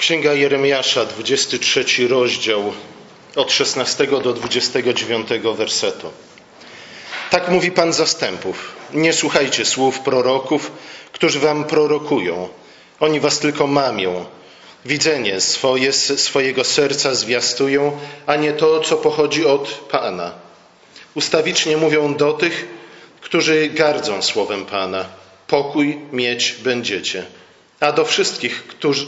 Księga Jeremiasza, 23 rozdział, od 16 do 29 wersetu. Tak mówi Pan zastępów. Nie słuchajcie słów proroków, którzy wam prorokują. Oni was tylko mamią. Widzenie swoje swojego serca zwiastują, a nie to, co pochodzi od Pana. Ustawicznie mówią do tych, którzy gardzą słowem Pana. Pokój mieć będziecie. A do wszystkich, którzy,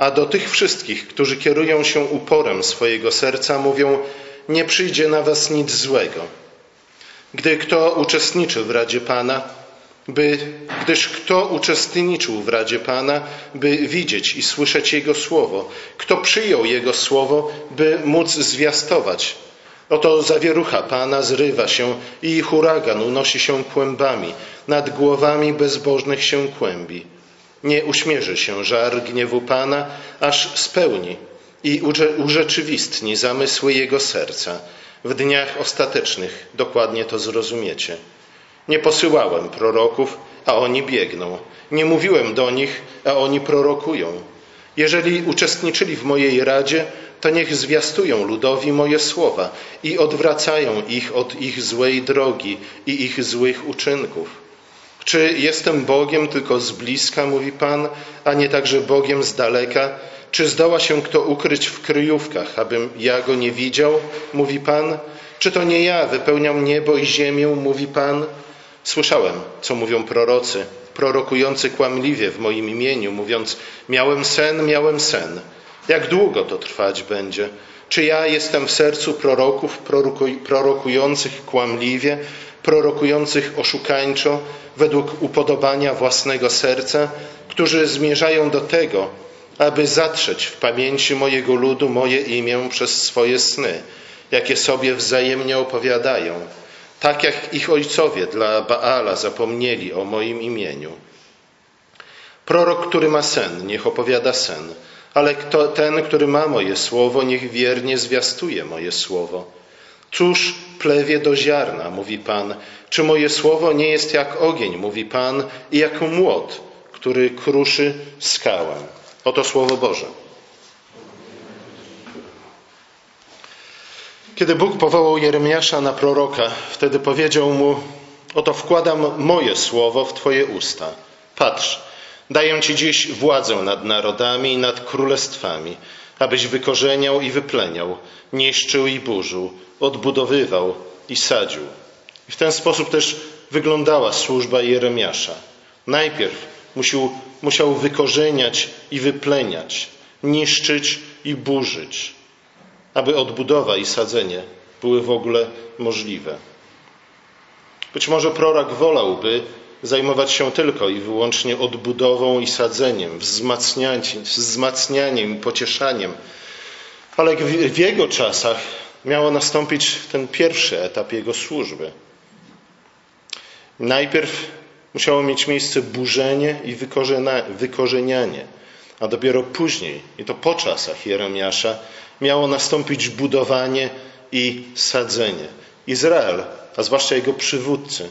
a do tych wszystkich, którzy kierują się uporem swojego serca, mówią: Nie przyjdzie na was nic złego. Gdy kto uczestniczy w Radzie Pana, by, gdyż kto uczestniczył w Radzie Pana, by widzieć i słyszeć Jego słowo, kto przyjął Jego słowo, by móc zwiastować. Oto zawierucha Pana zrywa się i huragan unosi się kłębami, nad głowami bezbożnych się kłębi. Nie uśmierzy się żar gniewu Pana, aż spełni i urzeczywistni zamysły Jego serca. W dniach ostatecznych dokładnie to zrozumiecie. Nie posyłałem proroków, a oni biegną. Nie mówiłem do nich, a oni prorokują. Jeżeli uczestniczyli w mojej radzie, to niech zwiastują ludowi moje słowa i odwracają ich od ich złej drogi i ich złych uczynków. Czy jestem Bogiem tylko z bliska, mówi Pan, a nie także Bogiem z daleka? Czy zdoła się kto ukryć w kryjówkach, abym ja go nie widział, mówi Pan? Czy to nie ja wypełniam niebo i ziemię, mówi Pan? Słyszałem, co mówią prorocy, prorokujący kłamliwie w moim imieniu, mówiąc: Miałem sen, miałem sen. Jak długo to trwać będzie? Czy ja jestem w sercu proroków prorokujących kłamliwie, prorokujących oszukańczo, według upodobania własnego serca, którzy zmierzają do tego, aby zatrzeć w pamięci mojego ludu moje imię przez swoje sny, jakie sobie wzajemnie opowiadają, tak jak ich ojcowie dla Baala zapomnieli o moim imieniu. Prorok, który ma sen, niech opowiada sen, ale kto, ten, który ma moje słowo, niech wiernie zwiastuje moje słowo. Cóż plewie do ziarna, mówi Pan, czy moje słowo nie jest jak ogień, mówi Pan, i jak młot, który kruszy skałę. Oto słowo Boże. Kiedy Bóg powołał Jeremiasza na proroka, wtedy powiedział mu: Oto wkładam moje słowo w Twoje usta. Patrz, daję Ci dziś władzę nad narodami i nad królestwami, abyś wykorzeniał i wypleniał, niszczył i burzył, odbudowywał i sadził. I w ten sposób też wyglądała służba Jeremiasza. Najpierw musiał, musiał wykorzeniać i wypleniać, niszczyć i burzyć, aby odbudowa i sadzenie były w ogóle możliwe. Być może prorok wolałby zajmować się tylko i wyłącznie odbudową i sadzeniem, wzmacnianiem, wzmacnianiem i pocieszaniem, ale w jego czasach miało nastąpić ten pierwszy etap jego służby. Najpierw musiało mieć miejsce burzenie i wykorzenianie, a dopiero później, i to po czasach Jeremiasza, miało nastąpić budowanie i sadzenie. Izrael, a zwłaszcza jego przywódcy,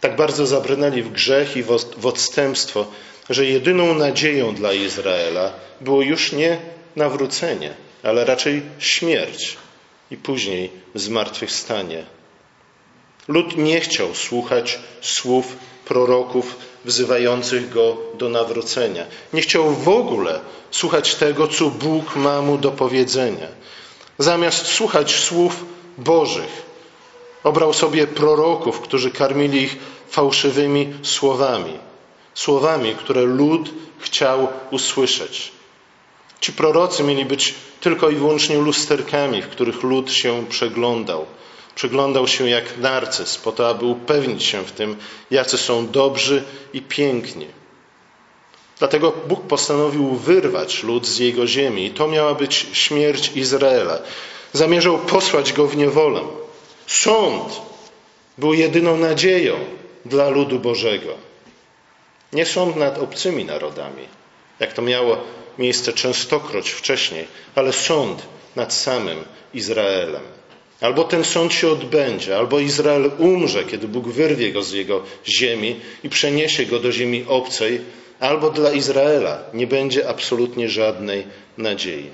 tak bardzo zabrnęli w grzech i w odstępstwo, że jedyną nadzieją dla Izraela było już nie nawrócenie, ale raczej śmierć i później zmartwychwstanie. Lud nie chciał słuchać słów proroków wzywających go do nawrócenia. Nie chciał w ogóle słuchać tego, co Bóg ma mu do powiedzenia. Zamiast słuchać słów Bożych, obrał sobie proroków, którzy karmili ich fałszywymi słowami. Słowami, które lud chciał usłyszeć. Ci prorocy mieli być tylko i wyłącznie lusterkami, w których lud się przeglądał. Przyglądał się jak narcyz, po to, aby upewnić się w tym, jacy są dobrzy i piękni. Dlatego Bóg postanowił wyrwać lud z jego ziemi i to miała być śmierć Izraela. Zamierzał posłać go w niewolę. Sąd był jedyną nadzieją dla ludu Bożego. Nie sąd nad obcymi narodami, jak to miało miejsce częstokroć wcześniej, ale sąd nad samym Izraelem. Albo ten sąd się odbędzie, albo Izrael umrze, kiedy Bóg wyrwie go z jego ziemi i przeniesie go do ziemi obcej, albo dla Izraela nie będzie absolutnie żadnej nadziei.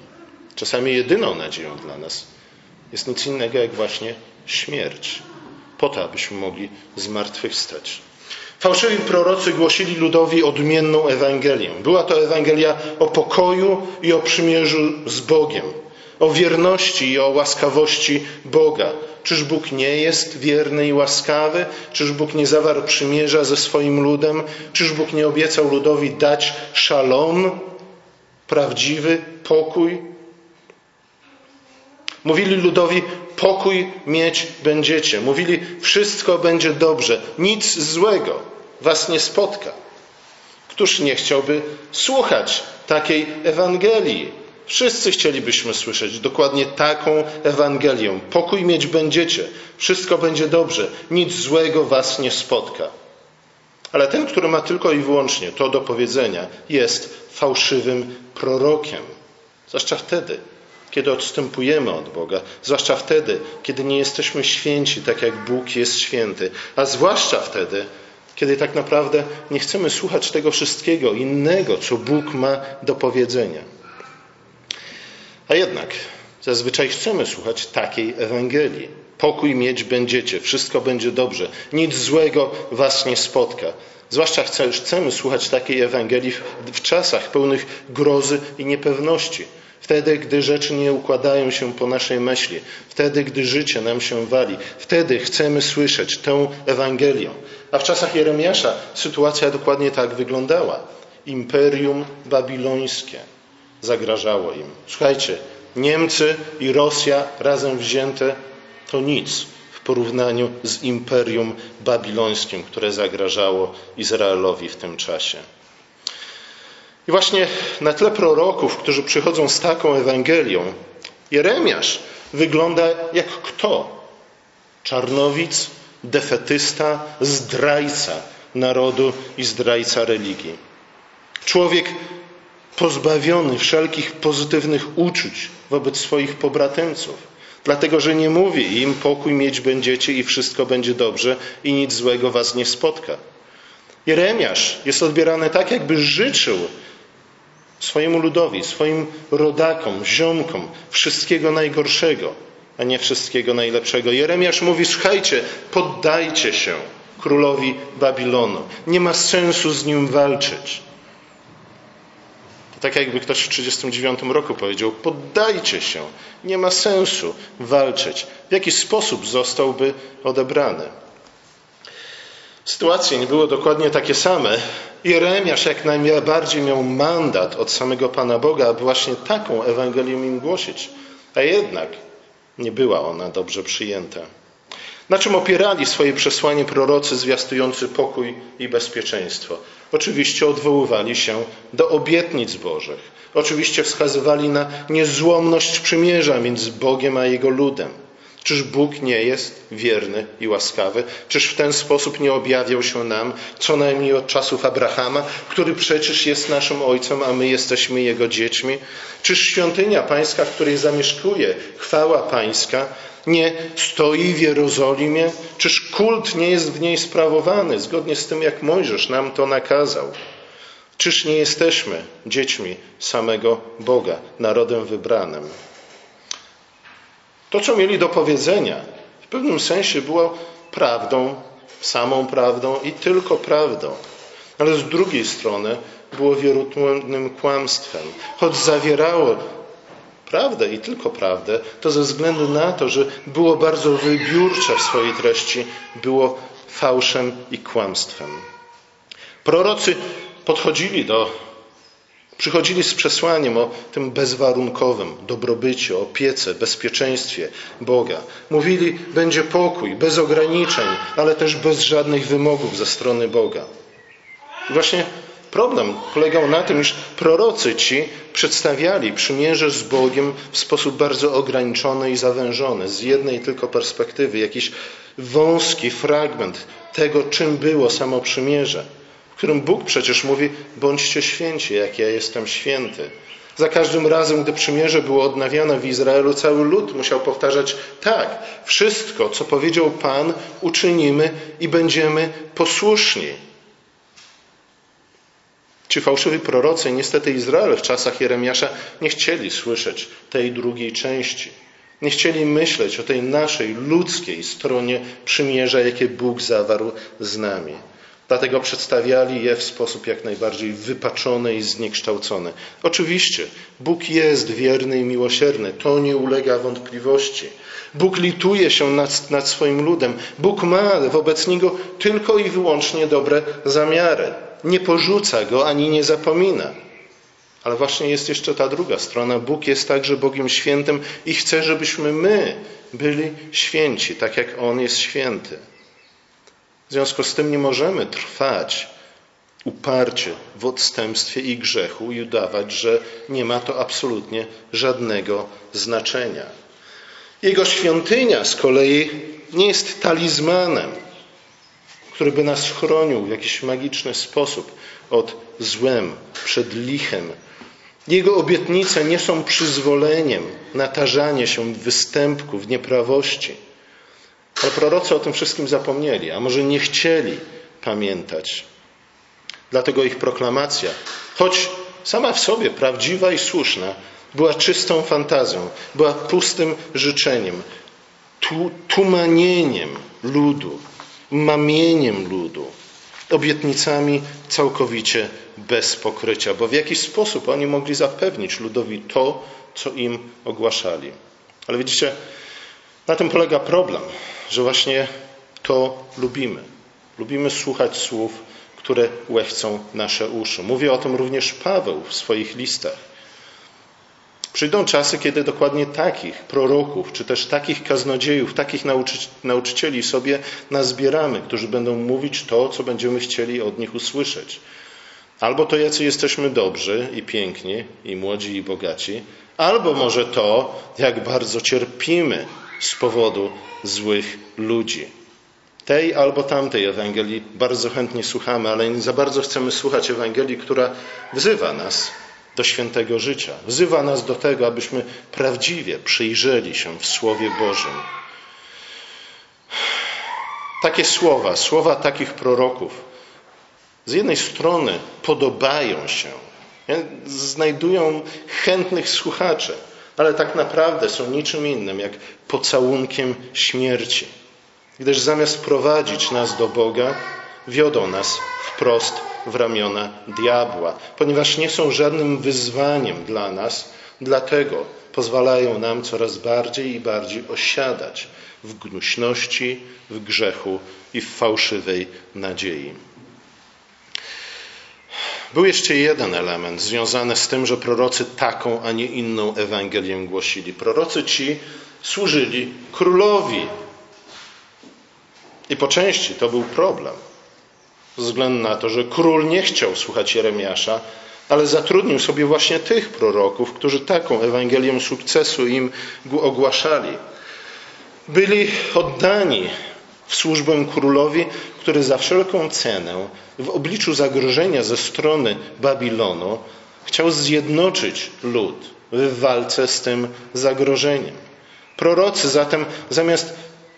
Czasami jedyną nadzieją dla nas jest nic innego jak właśnie śmierć, po to, abyśmy mogli zmartwychwstać. Fałszywi prorocy głosili ludowi odmienną Ewangelię. Była to Ewangelia o pokoju i o przymierzu z Bogiem, o wierności i o łaskawości Boga. Czyż Bóg nie jest wierny i łaskawy? Czyż Bóg nie zawarł przymierza ze swoim ludem? Czyż Bóg nie obiecał ludowi dać szalon, prawdziwy pokój? Mówili ludowi, pokój mieć będziecie. Mówili, wszystko będzie dobrze, nic złego was nie spotka. Któż nie chciałby słuchać takiej Ewangelii? Wszyscy chcielibyśmy słyszeć dokładnie taką Ewangelię. Pokój mieć będziecie, wszystko będzie dobrze, nic złego was nie spotka. Ale ten, który ma tylko i wyłącznie to do powiedzenia, jest fałszywym prorokiem. Zwłaszcza wtedy, kiedy odstępujemy od Boga, zwłaszcza wtedy, kiedy nie jesteśmy święci, tak jak Bóg jest święty, a zwłaszcza wtedy, kiedy tak naprawdę nie chcemy słuchać tego wszystkiego innego, co Bóg ma do powiedzenia. A jednak zazwyczaj chcemy słuchać takiej Ewangelii. Pokój mieć będziecie, wszystko będzie dobrze, nic złego was nie spotka. Zwłaszcza chcemy słuchać takiej Ewangelii w czasach pełnych grozy i niepewności Wtedy, gdy rzeczy nie układają się po naszej myśli, wtedy, gdy życie nam się wali, wtedy chcemy słyszeć tę Ewangelię. A w czasach Jeremiasza sytuacja dokładnie tak wyglądała. Imperium babilońskie zagrażało im. Słuchajcie, Niemcy i Rosja razem wzięte to nic w porównaniu z imperium babilońskim, które zagrażało Izraelowi w tym czasie. I właśnie na tle proroków, którzy przychodzą z taką Ewangelią, Jeremiasz wygląda jak kto? Czarnowic, defetysta, zdrajca narodu i zdrajca religii. Człowiek pozbawiony wszelkich pozytywnych uczuć wobec swoich pobratymców, dlatego że nie mówi im pokój mieć będziecie i wszystko będzie dobrze i nic złego was nie spotka. Jeremiasz jest odbierany tak, jakby życzył swojemu ludowi, swoim rodakom, ziomkom wszystkiego najgorszego, a nie wszystkiego najlepszego. Jeremiasz mówi: Słuchajcie, poddajcie się królowi Babilonu. Nie ma sensu z nim walczyć. To tak jakby ktoś w 1939 roku powiedział: Poddajcie się, nie ma sensu walczyć. W jaki sposób zostałby odebrany? Sytuacje nie były dokładnie takie same. Jeremiasz jak najbardziej miał mandat od samego Pana Boga, aby właśnie taką Ewangelię im głosić. A jednak nie była ona dobrze przyjęta. Na czym opierali swoje przesłanie prorocy zwiastujący pokój i bezpieczeństwo? Oczywiście odwoływali się do obietnic Bożych. Oczywiście wskazywali na niezłomność przymierza między Bogiem a Jego ludem. Czyż Bóg nie jest wierny i łaskawy? Czyż w ten sposób nie objawiał się nam, co najmniej od czasów Abrahama, który przecież jest naszym ojcem, a my jesteśmy jego dziećmi? Czyż świątynia pańska, w której zamieszkuje chwała pańska, nie stoi w Jerozolimie? Czyż kult nie jest w niej sprawowany, zgodnie z tym, jak Mojżesz nam to nakazał? Czyż nie jesteśmy dziećmi samego Boga, narodem wybranym? To, co mieli do powiedzenia, w pewnym sensie było prawdą, samą prawdą i tylko prawdą. Ale z drugiej strony było wierutnym kłamstwem. Choć zawierało prawdę i tylko prawdę, to ze względu na to, że było bardzo wybiórcze w swojej treści, było fałszem i kłamstwem. Prorocy podchodzili do Przychodzili z przesłaniem o tym bezwarunkowym dobrobycie, opiece, bezpieczeństwie Boga. Mówili, będzie pokój, bez ograniczeń, ale też bez żadnych wymogów ze strony Boga. I właśnie problem polegał na tym, iż prorocy ci przedstawiali przymierze z Bogiem w sposób bardzo ograniczony i zawężony, z jednej tylko perspektywy, jakiś wąski fragment tego, czym było samo przymierze w którym Bóg przecież mówi: bądźcie święci, jak ja jestem święty. Za każdym razem, gdy przymierze było odnawiane w Izraelu, cały lud musiał powtarzać: tak, wszystko, co powiedział Pan, uczynimy i będziemy posłuszni. Ci fałszywi prorocy, niestety Izrael w czasach Jeremiasza nie chcieli słyszeć tej drugiej części. Nie chcieli myśleć o tej naszej ludzkiej stronie przymierza, jakie Bóg zawarł z nami. Dlatego przedstawiali je w sposób jak najbardziej wypaczony i zniekształcony. Oczywiście, Bóg jest wierny i miłosierny, to nie ulega wątpliwości. Bóg lituje się nad, nad swoim ludem. Bóg ma wobec niego tylko i wyłącznie dobre zamiary. Nie porzuca go ani nie zapomina. Ale właśnie jest jeszcze ta druga strona. Bóg jest także Bogiem świętym i chce, żebyśmy my byli święci, tak jak On jest święty. W związku z tym nie możemy trwać uparcie w odstępstwie i grzechu i udawać, że nie ma to absolutnie żadnego znaczenia. Jego świątynia z kolei nie jest talizmanem, który by nas chronił w jakiś magiczny sposób od złem, przed lichem. Jego obietnice nie są przyzwoleniem na tarzanie się w występku, w nieprawości. Ale prorocy o tym wszystkim zapomnieli, a może nie chcieli pamiętać. Dlatego ich proklamacja, choć sama w sobie prawdziwa i słuszna, była czystą fantazją, była pustym życzeniem, tumanieniem ludu, mamieniem ludu, obietnicami całkowicie bez pokrycia, bo w jakiś sposób oni mogli zapewnić ludowi to, co im ogłaszali. Ale widzicie, na tym polega problem, że właśnie to lubimy. Lubimy słuchać słów, które łechcą nasze uszy. Mówi o tym również Paweł w swoich listach. Przyjdą czasy, kiedy dokładnie takich proroków, czy też takich kaznodziejów, takich nauczy nauczycieli sobie nazbieramy, którzy będą mówić to, co będziemy chcieli od nich usłyszeć. Albo to, jacy jesteśmy dobrzy i piękni, i młodzi, i bogaci, albo może to, jak bardzo cierpimy z powodu złych ludzi. Tej albo tamtej Ewangelii bardzo chętnie słuchamy, ale nie za bardzo chcemy słuchać Ewangelii, która wzywa nas do świętego życia. Wzywa nas do tego, abyśmy prawdziwie przyjrzeli się w Słowie Bożym. Takie słowa, słowa takich proroków, z jednej strony podobają się, znajdują chętnych słuchaczy, ale tak naprawdę są niczym innym jak pocałunkiem śmierci. Gdyż zamiast prowadzić nas do Boga, wiodą nas wprost w ramiona diabła, ponieważ nie są żadnym wyzwaniem dla nas, dlatego pozwalają nam coraz bardziej i bardziej osiadać w gnuśności, w grzechu i w fałszywej nadziei. Był jeszcze jeden element związany z tym, że prorocy taką, a nie inną Ewangelię głosili. Prorocy ci służyli królowi. I po części to był problem ze względu na to, że król nie chciał słuchać Jeremiasza, ale zatrudnił sobie właśnie tych proroków, którzy taką Ewangelię sukcesu im ogłaszali. Byli oddani w służbę królowi, który za wszelką cenę w obliczu zagrożenia ze strony Babilonu chciał zjednoczyć lud w walce z tym zagrożeniem. Prorocy zatem zamiast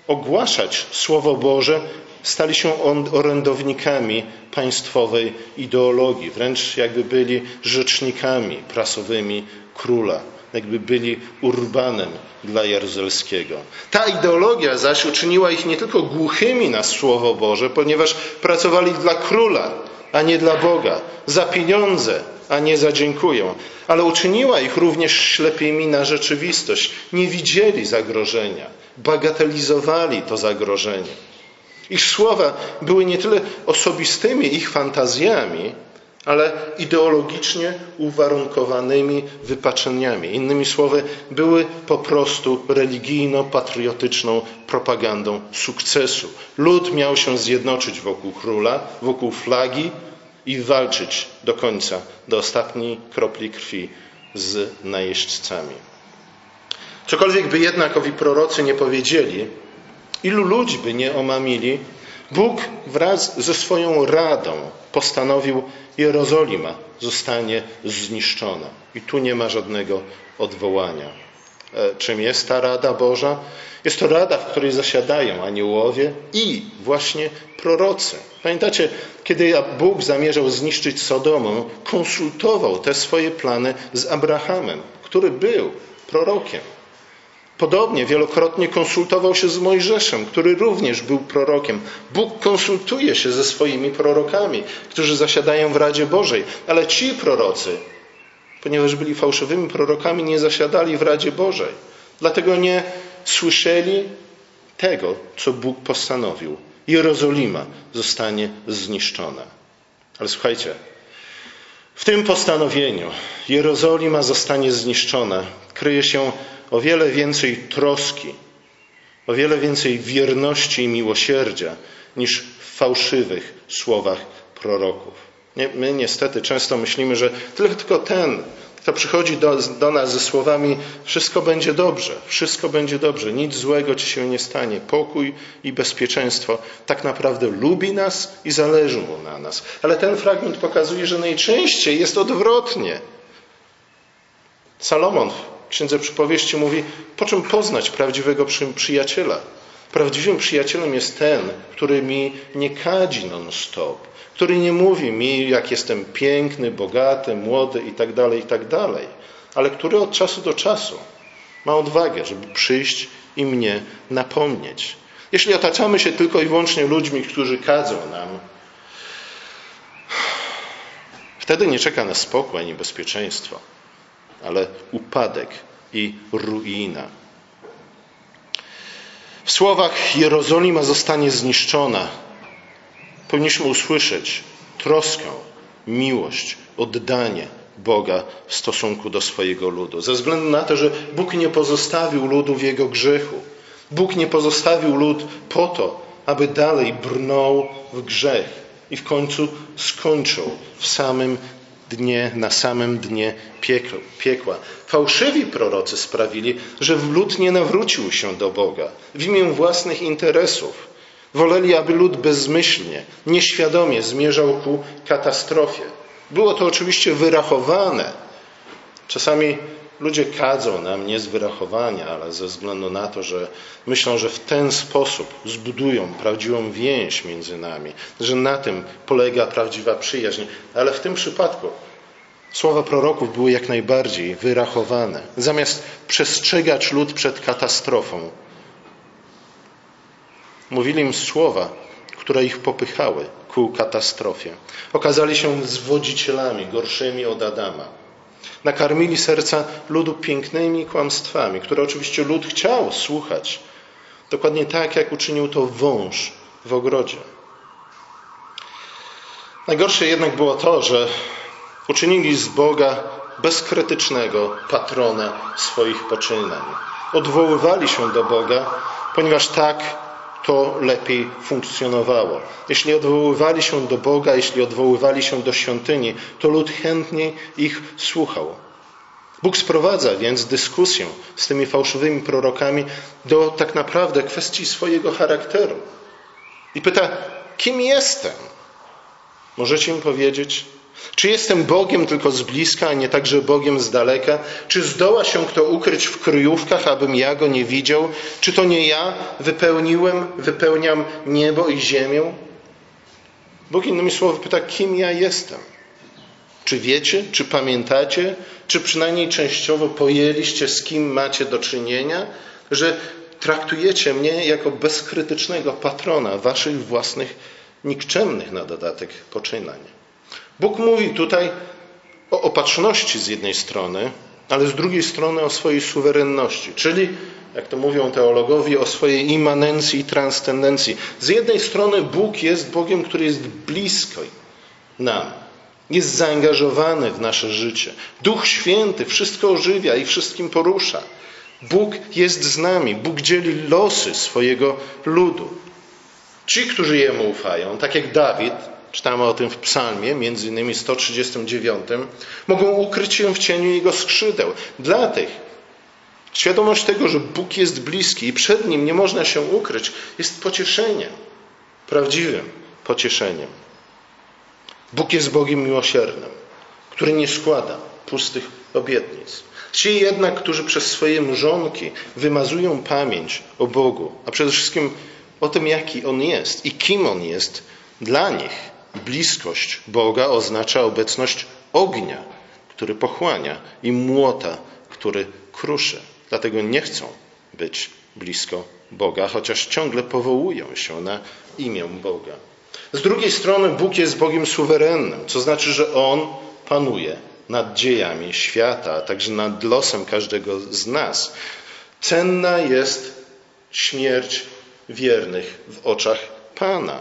ogłaszać Słowo Boże, stali się orędownikami państwowej ideologii, wręcz jakby byli rzecznikami prasowymi króla, jakby byli urbanem dla Jaruzelskiego. Ta ideologia zaś uczyniła ich nie tylko głuchymi na Słowo Boże, ponieważ pracowali dla króla, a nie dla Boga, za pieniądze, a nie za dziękuję, ale uczyniła ich również ślepymi na rzeczywistość. Nie widzieli zagrożenia, bagatelizowali to zagrożenie. Ich słowa były nie tyle osobistymi ich fantazjami, ale ideologicznie uwarunkowanymi wypaczeniami. Innymi słowy, były po prostu religijno-patriotyczną propagandą sukcesu. Lud miał się zjednoczyć wokół króla, wokół flagi i walczyć do końca, do ostatniej kropli krwi z najeźdźcami. Cokolwiek by jednak owi prorocy nie powiedzieli, Ilu ludzi by nie omamili, Bóg wraz ze swoją radą postanowił, Jerozolima zostanie zniszczona. I tu nie ma żadnego odwołania. E, czym jest ta Rada Boża? Jest to rada, w której zasiadają aniołowie i właśnie prorocy. Pamiętacie, kiedy Bóg zamierzał zniszczyć Sodomę, konsultował te swoje plany z Abrahamem, który był prorokiem. Podobnie wielokrotnie konsultował się z Mojżeszem, który również był prorokiem. Bóg konsultuje się ze swoimi prorokami, którzy zasiadają w Radzie Bożej, ale ci prorocy, ponieważ byli fałszywymi prorokami, nie zasiadali w Radzie Bożej. Dlatego nie słyszeli tego, co Bóg postanowił. Jerozolima zostanie zniszczona. Ale słuchajcie, w tym postanowieniu Jerozolima zostanie zniszczona. Kryje się o wiele więcej troski, o wiele więcej wierności i miłosierdzia niż w fałszywych słowach proroków. My niestety często myślimy, że tylko ten, kto przychodzi do, do, nas ze słowami: Wszystko będzie dobrze, wszystko będzie dobrze, nic złego ci się nie stanie, pokój i bezpieczeństwo, tak naprawdę lubi nas i zależy mu na nas. Ale ten fragment pokazuje, że najczęściej jest odwrotnie. Salomon w Księdze Przypowieści mówi: Po czym poznać prawdziwego przyjaciela? Prawdziwym przyjacielem jest ten, który mi nie kadzi non-stop, który nie mówi mi, jak jestem piękny, bogaty, młody itd., tak itd., tak ale który od czasu do czasu ma odwagę, żeby przyjść i mnie napomnieć. Jeśli otaczamy się tylko i wyłącznie ludźmi, którzy kadzą nam, wtedy nie czeka nas spokój ani bezpieczeństwo, ale upadek i ruina. W słowach Jerozolima zostanie zniszczona, powinniśmy usłyszeć troskę, miłość, oddanie Boga w stosunku do swojego ludu. Ze względu na to, że Bóg nie pozostawił ludu w jego grzechu. Bóg nie pozostawił lud po to, aby dalej brnął w grzech i w końcu skończył w samym dnie, na samym dnie piekła. Fałszywi prorocy sprawili, że lud nie nawrócił się do Boga w imię własnych interesów. Woleli, aby lud bezmyślnie, nieświadomie zmierzał ku katastrofie. Było to oczywiście wyrachowane. Czasami ludzie kadzą nam nie z wyrachowania, ale ze względu na to, że myślą, że w ten sposób zbudują prawdziwą więź między nami, że na tym polega prawdziwa przyjaźń. Ale w tym przypadku słowa proroków były jak najbardziej wyrachowane. Zamiast przestrzegać lud przed katastrofą, Mówili im słowa, które ich popychały ku katastrofie. Okazali się zwodzicielami gorszymi od Adama. Nakarmili serca ludu pięknymi kłamstwami, które oczywiście lud chciał słuchać. Dokładnie tak, jak uczynił to wąż w ogrodzie. Najgorsze jednak było to, że uczynili z Boga bezkrytycznego patrona swoich poczynań. Odwoływali się do Boga, ponieważ tak to lepiej funkcjonowało. Jeśli odwoływali się do Boga, jeśli odwoływali się do świątyni, to lud chętnie ich słuchał. Bóg sprowadza więc dyskusję z tymi fałszywymi prorokami do tak naprawdę kwestii swojego charakteru. I pyta, kim jestem? Możecie mi powiedzieć? Czy jestem Bogiem tylko z bliska, a nie także Bogiem z daleka? Czy zdoła się kto ukryć w kryjówkach, abym ja go nie widział? Czy to nie ja wypełniłem, wypełniam niebo i ziemię? Bóg innymi słowy pyta, kim ja jestem? Czy wiecie, czy pamiętacie, czy przynajmniej częściowo pojęliście, z kim macie do czynienia, że traktujecie mnie jako bezkrytycznego patrona waszych własnych nikczemnych na dodatek poczynań? Bóg mówi tutaj o opatrzności z jednej strony, ale z drugiej strony o swojej suwerenności, czyli, jak to mówią teologowie, o swojej immanencji i transcendencji. Z jednej strony Bóg jest Bogiem, który jest blisko nam, jest zaangażowany w nasze życie. Duch Święty wszystko ożywia i wszystkim porusza. Bóg jest z nami, Bóg dzieli losy swojego ludu. Ci, którzy Jemu ufają, tak jak Dawid, czytamy o tym w psalmie, między innymi 139, mogą ukryć się w cieniu Jego skrzydeł. Dla tych świadomość tego, że Bóg jest bliski i przed Nim nie można się ukryć, jest pocieszeniem, prawdziwym pocieszeniem. Bóg jest Bogiem miłosiernym, który nie składa pustych obietnic. Ci jednak, którzy przez swoje mrzonki wymazują pamięć o Bogu, a przede wszystkim o tym, jaki On jest i kim On jest, dla nich bliskość Boga oznacza obecność ognia, który pochłania i młota, który kruszy. Dlatego nie chcą być blisko Boga, chociaż ciągle powołują się na imię Boga. Z drugiej strony Bóg jest Bogiem suwerennym, co znaczy, że On panuje nad dziejami świata, a także nad losem każdego z nas. Cenna jest śmierć wiernych w oczach Pana.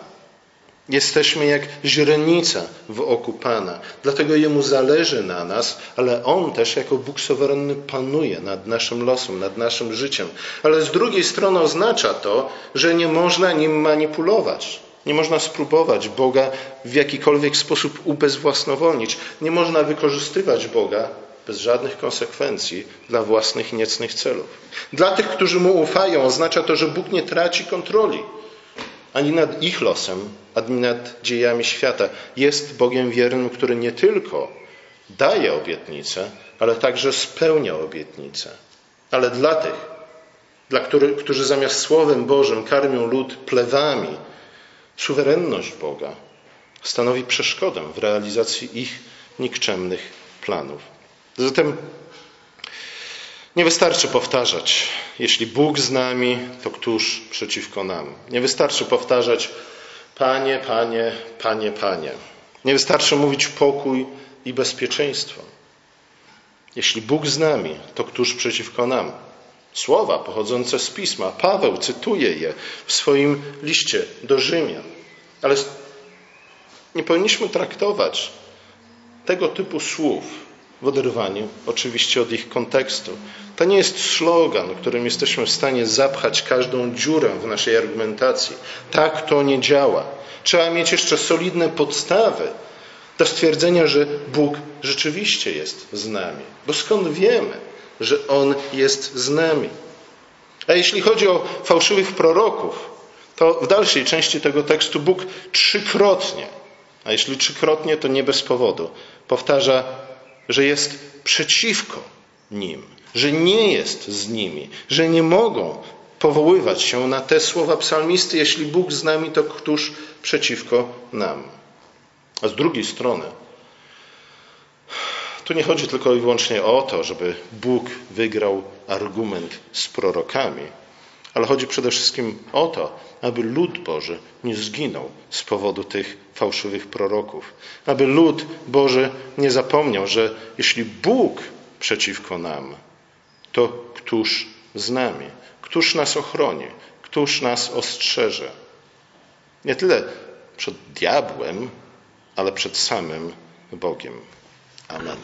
Jesteśmy jak źrenica w oku Pana. Dlatego Jemu zależy na nas, ale On też jako Bóg suwerenny panuje nad naszym losem, nad naszym życiem. Ale z drugiej strony oznacza to, że nie można nim manipulować. Nie można spróbować Boga w jakikolwiek sposób ubezwłasnowolnić. Nie można wykorzystywać Boga bez żadnych konsekwencji dla własnych niecnych celów. Dla tych, którzy Mu ufają, oznacza to, że Bóg nie traci kontroli ani nad ich losem, ani nad dziejami świata. Jest Bogiem wiernym, który nie tylko daje obietnicę, ale także spełnia obietnicę. Ale dla tych, dla których, którzy zamiast Słowem Bożym karmią lud plewami, suwerenność Boga stanowi przeszkodę w realizacji ich nikczemnych planów. Zatem nie wystarczy powtarzać, jeśli Bóg z nami, to któż przeciwko nam? Nie wystarczy powtarzać, Panie, Panie, Panie, Panie. Nie wystarczy mówić pokój i bezpieczeństwo. Jeśli Bóg z nami, to któż przeciwko nam? Słowa pochodzące z pisma. Paweł cytuje je w swoim liście do Rzymian. Ale nie powinniśmy traktować tego typu słów w oderwaniu oczywiście od ich kontekstu. To nie jest slogan, którym jesteśmy w stanie zapchać każdą dziurę w naszej argumentacji. Tak to nie działa. Trzeba mieć jeszcze solidne podstawy do stwierdzenia, że Bóg rzeczywiście jest z nami. Bo skąd wiemy, że On jest z nami? A jeśli chodzi o fałszywych proroków, to w dalszej części tego tekstu Bóg trzykrotnie, a jeśli trzykrotnie, to nie bez powodu, powtarza że jest przeciwko nim, że nie jest z nimi, że nie mogą powoływać się na te słowa psalmisty, jeśli Bóg z nami, to któż przeciwko nam. A z drugiej strony, tu nie chodzi tylko i wyłącznie o to, żeby Bóg wygrał argument z prorokami, ale chodzi przede wszystkim o to, aby lud Boży nie zginął z powodu tych fałszywych proroków. Aby lud Boży nie zapomniał, że jeśli Bóg przeciwko nam, to któż z nami? Któż nas ochroni? Któż nas ostrzeże? Nie tyle przed diabłem, ale przed samym Bogiem. Amen.